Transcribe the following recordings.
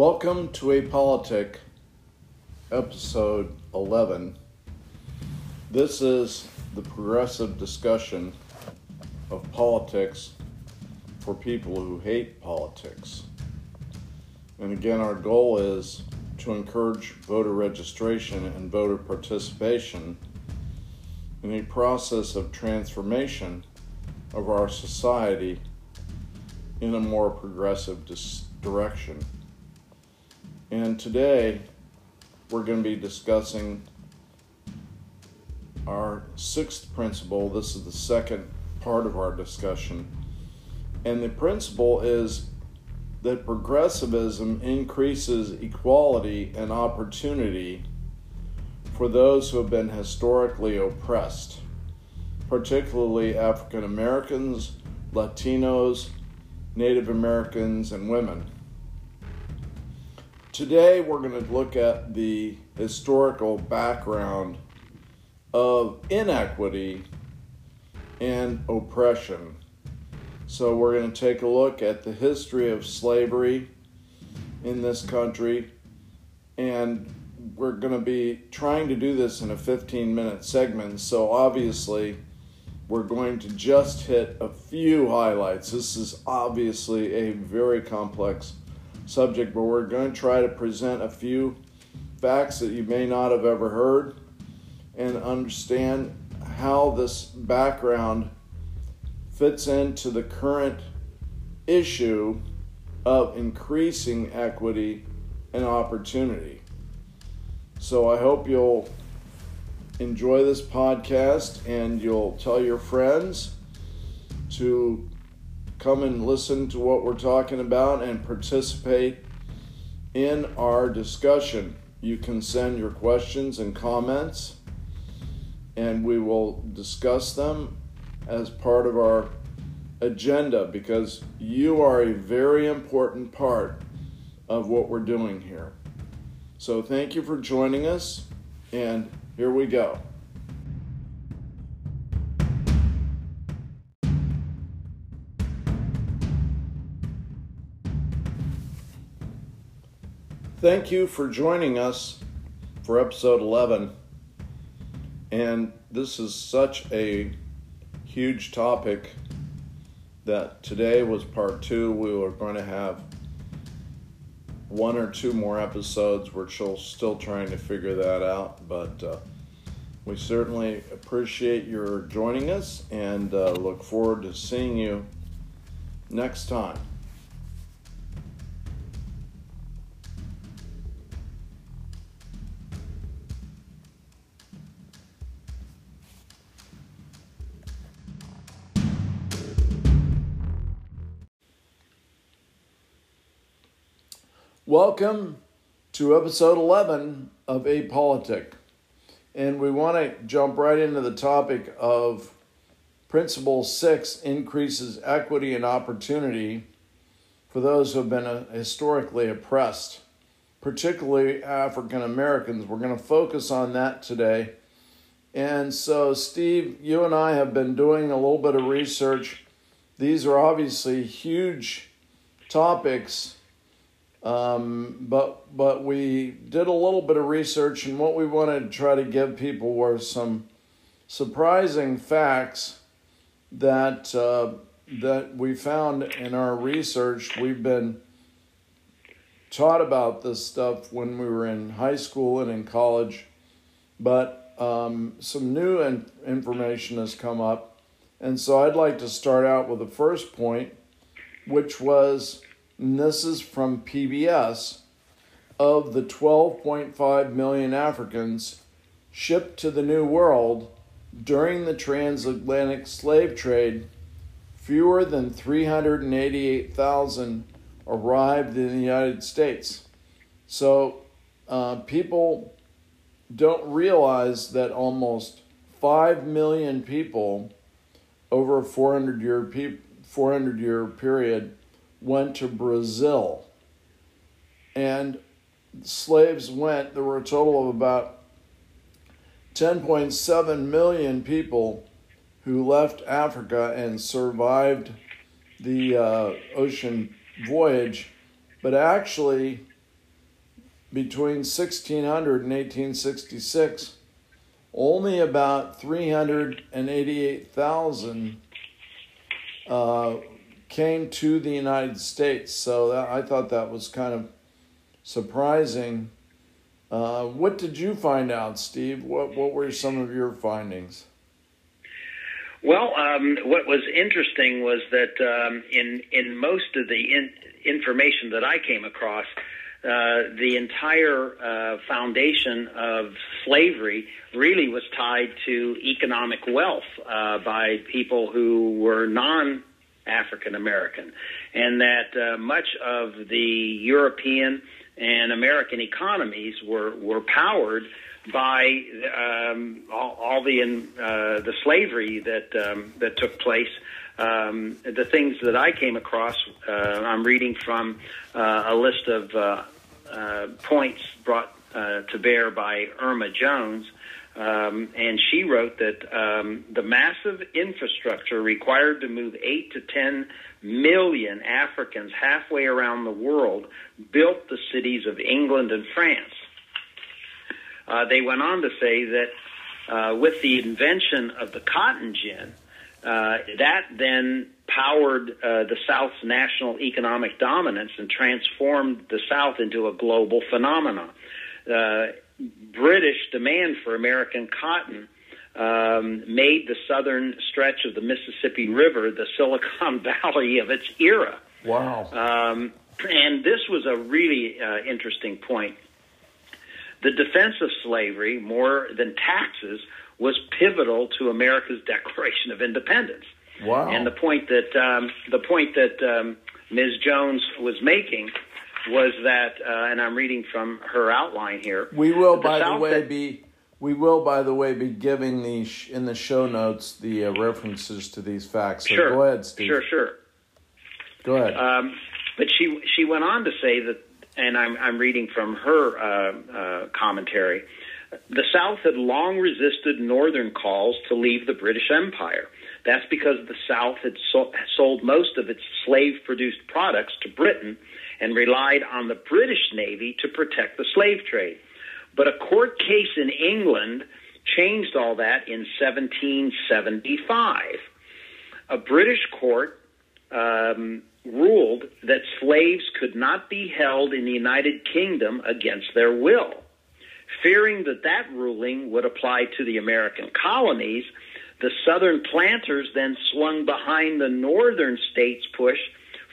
Welcome to A Politic, episode 11. This is the progressive discussion of politics for people who hate politics. And again, our goal is to encourage voter registration and voter participation in a process of transformation of our society in a more progressive dis- direction. And today we're going to be discussing our sixth principle. This is the second part of our discussion. And the principle is that progressivism increases equality and opportunity for those who have been historically oppressed, particularly African Americans, Latinos, Native Americans, and women. Today, we're going to look at the historical background of inequity and oppression. So, we're going to take a look at the history of slavery in this country, and we're going to be trying to do this in a 15 minute segment. So, obviously, we're going to just hit a few highlights. This is obviously a very complex subject, but we're going to try to present a few facts that you may not have ever heard and understand how this background fits into the current issue of increasing equity and opportunity. So I hope you'll enjoy this podcast and you'll tell your friends to come and listen to what we're talking about and participate in our discussion. You can send your questions and comments, and we will discuss them as part of our agenda because you are a very important part of what we're doing here. So, thank you for joining us, and here we go. Thank you for joining us for episode 11. And this is such a huge topic that today was part two. We were going to have one or two more episodes. We're still trying to figure that out, but uh, we certainly appreciate your joining us and uh, look forward to seeing you next time. Welcome to episode 11 of A Politic. And we want to jump right into the topic of Principle 6 increases equity and opportunity for those who have been uh, historically oppressed, particularly African Americans. We're going to focus on that today. And so, Steve, you and I have been doing a little bit of research. These are obviously huge topics um, but but we did a little bit of research, and what we wanted to try to give people were some surprising facts that uh, that we found in our research. We've been taught about this stuff when we were in high school and in college, but um, some new in- information has come up, and so I'd like to start out with the first point, which was and this is from PBS, of the 12.5 million Africans shipped to the New World during the transatlantic slave trade, fewer than 388,000 arrived in the United States. So uh, people don't realize that almost 5 million people over a 400 year, pe- 400 year period went to Brazil. And slaves went, there were a total of about 10.7 million people who left Africa and survived the uh, ocean voyage. But actually, between 1600 and 1866, only about 388,000 uh, came to the United States. So that, I thought that was kind of surprising. Uh, what did you find out, Steve? What what were some of your findings? Well, um, what was interesting was that um, in in most of the in, information that I came across, uh, the entire uh, foundation of slavery really was tied to economic wealth uh, by people who were non African American, and that uh, much of the European and American economies were were powered by um, all, all the uh, the slavery that um, that took place. Um, the things that I came across, uh, I'm reading from uh, a list of uh, uh, points brought uh, to bear by Irma Jones. Um, and she wrote that um, the massive infrastructure required to move 8 to 10 million Africans halfway around the world built the cities of England and France. Uh, they went on to say that uh, with the invention of the cotton gin, uh, that then powered uh, the South's national economic dominance and transformed the South into a global phenomenon. British demand for American cotton um, made the southern stretch of the Mississippi River the Silicon Valley of its era. Wow. Um, and this was a really uh, interesting point. The defense of slavery, more than taxes, was pivotal to America's Declaration of Independence. Wow. And the point that um, the point that um, Ms. Jones was making was that, uh, and I'm reading from her outline here. We will, the by South the way, that, be we will, by the way, be giving the sh- in the show notes the uh, references to these facts. So sure. go ahead, Steve. Sure, sure. Go ahead. Um, but she she went on to say that, and I'm I'm reading from her uh, uh, commentary. The South had long resisted Northern calls to leave the British Empire. That's because the South had so- sold most of its slave produced products to Britain and relied on the British Navy to protect the slave trade. But a court case in England changed all that in 1775. A British court um, ruled that slaves could not be held in the United Kingdom against their will. Fearing that that ruling would apply to the American colonies, the Southern planters then swung behind the Northern states' push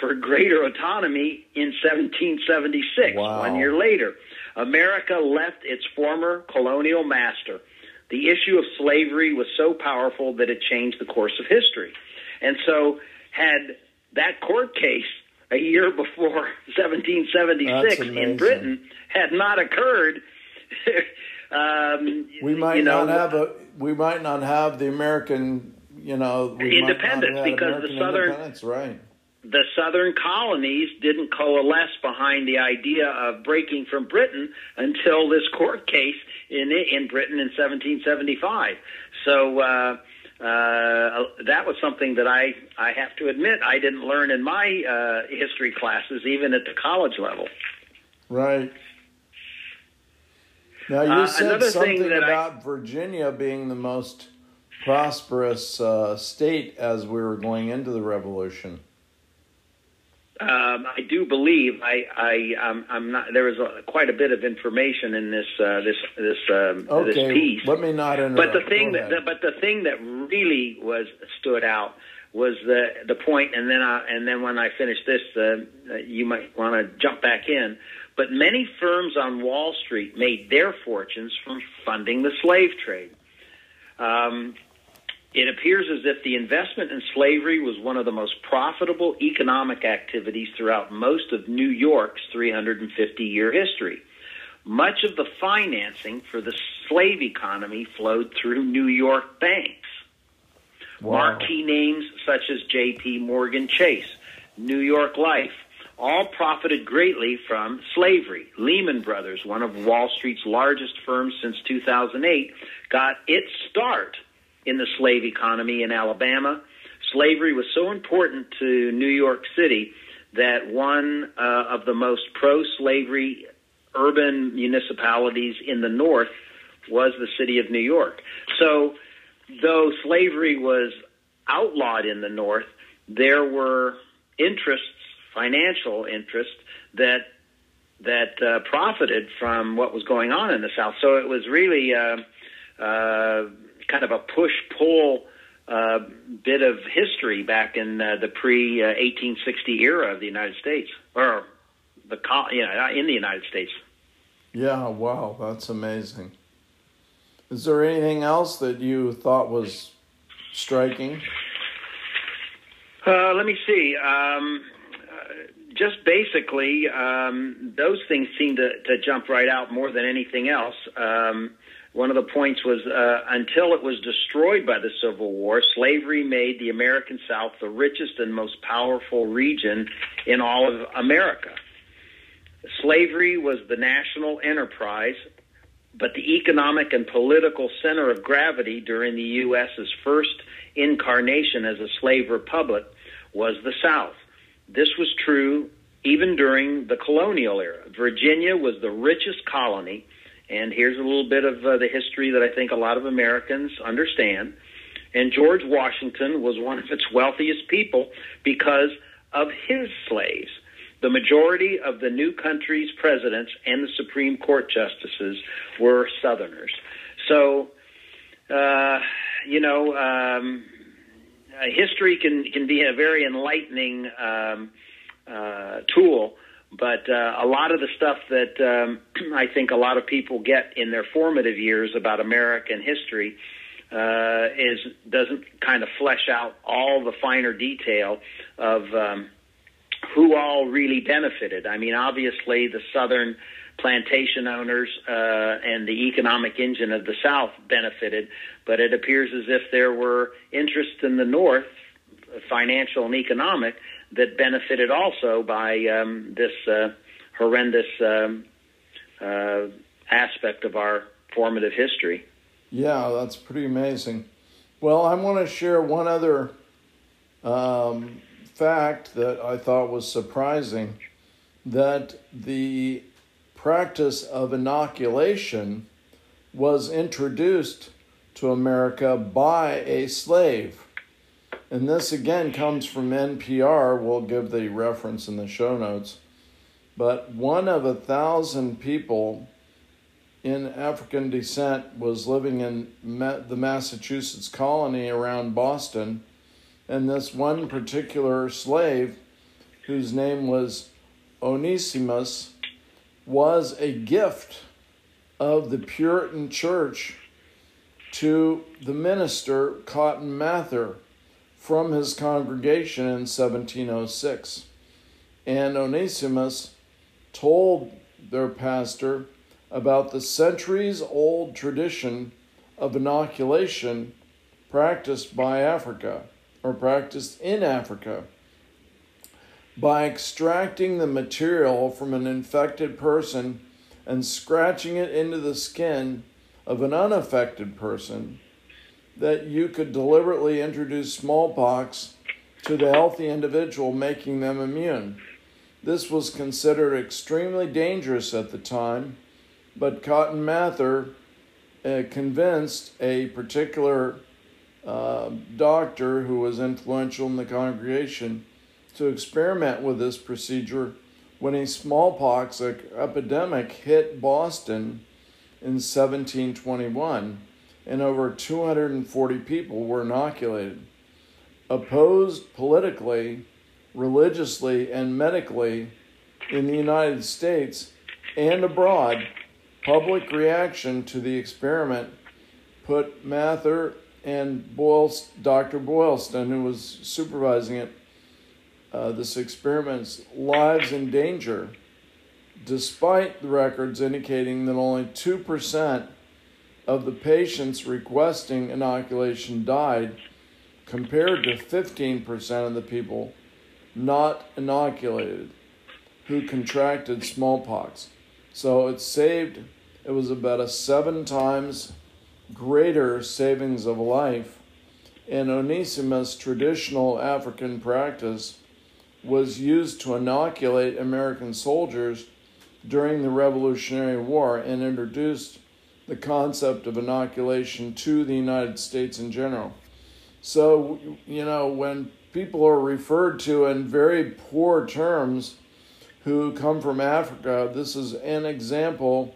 for greater autonomy in 1776, wow. one year later. America left its former colonial master. The issue of slavery was so powerful that it changed the course of history. And so, had that court case a year before 1776 in Britain had not occurred, um, we might you know, not have a we might not have the American you know independence because American the southern right the southern colonies didn't coalesce behind the idea of breaking from Britain until this court case in in Britain in 1775. So uh, uh, that was something that I I have to admit I didn't learn in my uh, history classes, even at the college level. Right. Now you Uh, said something that I- about Virginia being the most prosperous uh, state as we were going into the revolution. Um, I do believe I, I um, I'm not. There was a, quite a bit of information in this uh, this this um, Okay, this piece. let me not interrupt. But the thing that the, but the thing that really was stood out was the the point, and then I, and then when I finish this, uh, you might want to jump back in. But many firms on Wall Street made their fortunes from funding the slave trade. Um, it appears as if the investment in slavery was one of the most profitable economic activities throughout most of New York's 350 year history. Much of the financing for the slave economy flowed through New York banks. Wow. Marquee names such as J.P. Morgan Chase, New York Life, all profited greatly from slavery. Lehman Brothers, one of Wall Street's largest firms since 2008, got its start in the slave economy in Alabama. Slavery was so important to New York City that one uh, of the most pro slavery urban municipalities in the north was the city of New York. So, though slavery was outlawed in the north, there were interests, financial interest that that uh, profited from what was going on in the South. So it was really uh, uh, kind of a push pull uh, bit of history back in uh, the pre 1860 era of the United States, or the you know in the United States. Yeah, wow, that's amazing. Is there anything else that you thought was striking? Uh, let me see. Um, uh, just basically, um, those things seem to, to jump right out more than anything else. Um, one of the points was uh, until it was destroyed by the Civil War, slavery made the American South the richest and most powerful region in all of America. Slavery was the national enterprise, but the economic and political center of gravity during the U.S.'s first incarnation as a slave republic was the South. This was true even during the colonial era. Virginia was the richest colony and here's a little bit of uh, the history that I think a lot of Americans understand. And George Washington was one of its wealthiest people because of his slaves. The majority of the new country's presidents and the Supreme Court justices were Southerners. So, uh, you know, um, uh, history can can be a very enlightening um, uh, tool but uh, a lot of the stuff that um, I think a lot of people get in their formative years about American history uh, is doesn't kind of flesh out all the finer detail of um, who all really benefited. I mean, obviously the Southern plantation owners uh, and the economic engine of the South benefited, but it appears as if there were interests in the North, financial and economic, that benefited also by um, this uh, horrendous um, uh, aspect of our formative history. Yeah, that's pretty amazing. Well, I want to share one other um, fact that I thought was surprising that the practice of inoculation was introduced to America by a slave. And this again comes from NPR. We'll give the reference in the show notes. But one of a thousand people in African descent was living in the Massachusetts colony around Boston. And this one particular slave, whose name was Onesimus, was a gift of the Puritan church to the minister Cotton Mather from his congregation in 1706. And Onesimus told their pastor about the centuries old tradition of inoculation practiced by Africa or practiced in Africa by extracting the material from an infected person and scratching it into the skin of an unaffected person that you could deliberately introduce smallpox to the healthy individual, making them immune. This was considered extremely dangerous at the time, but Cotton Mather uh, convinced a particular uh, doctor who was influential in the congregation to experiment with this procedure when a smallpox epidemic hit Boston in 1721 and over 240 people were inoculated. Opposed politically, religiously, and medically in the United States and abroad, public reaction to the experiment put Mather and Boyles, Dr. Boylston, who was supervising it, uh, this experiment's lives in danger, despite the records indicating that only 2% of the patients requesting inoculation died, compared to 15% of the people not inoculated who contracted smallpox. So it saved, it was about a seven times greater savings of life. In Onesimus' traditional African practice was used to inoculate American soldiers during the Revolutionary War and introduced the concept of inoculation to the United States in general. So, you know, when people are referred to in very poor terms who come from Africa, this is an example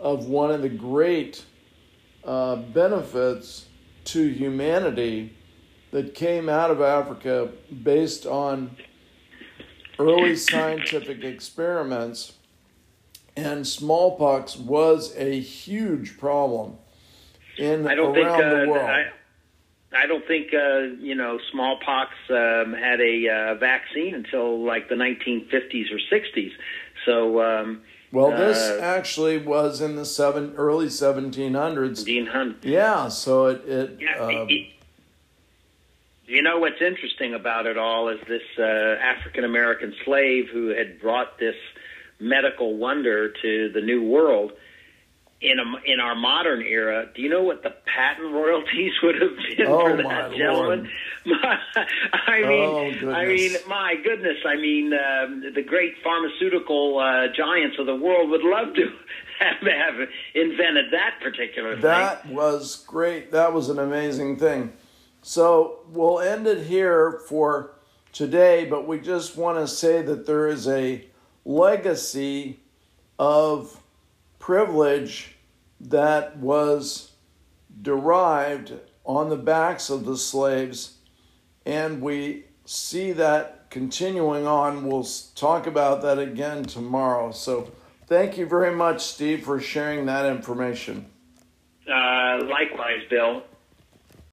of one of the great uh, benefits to humanity that came out of Africa based on early scientific experiments. And smallpox was a huge problem in I don't around think, uh, the world. I, I don't think uh, you know smallpox um, had a uh, vaccine until like the 1950s or 60s. So um, well, this uh, actually was in the seven early 1700s. Dean Hunt. Yeah, so it it, Yeah, uh, it- it- you know what's interesting about it all is this uh, African American slave who had brought this medical wonder to the New World. In a, in our modern era, do you know what the patent royalties would have been Oh, for that gentleman? I Oh, mean, goodness. I mean, my goodness! I mean, um, the great pharmaceutical uh, giants of the world would love to have, have invented that particular thing. That was great. That was an amazing thing. So we'll end it here for today, but we just want to say that there is a legacy of privilege that was derived on the backs of the slaves, and we see that continuing on. We'll talk about that again tomorrow. So thank you very much, Steve, for sharing that information. Uh, likewise, Bill.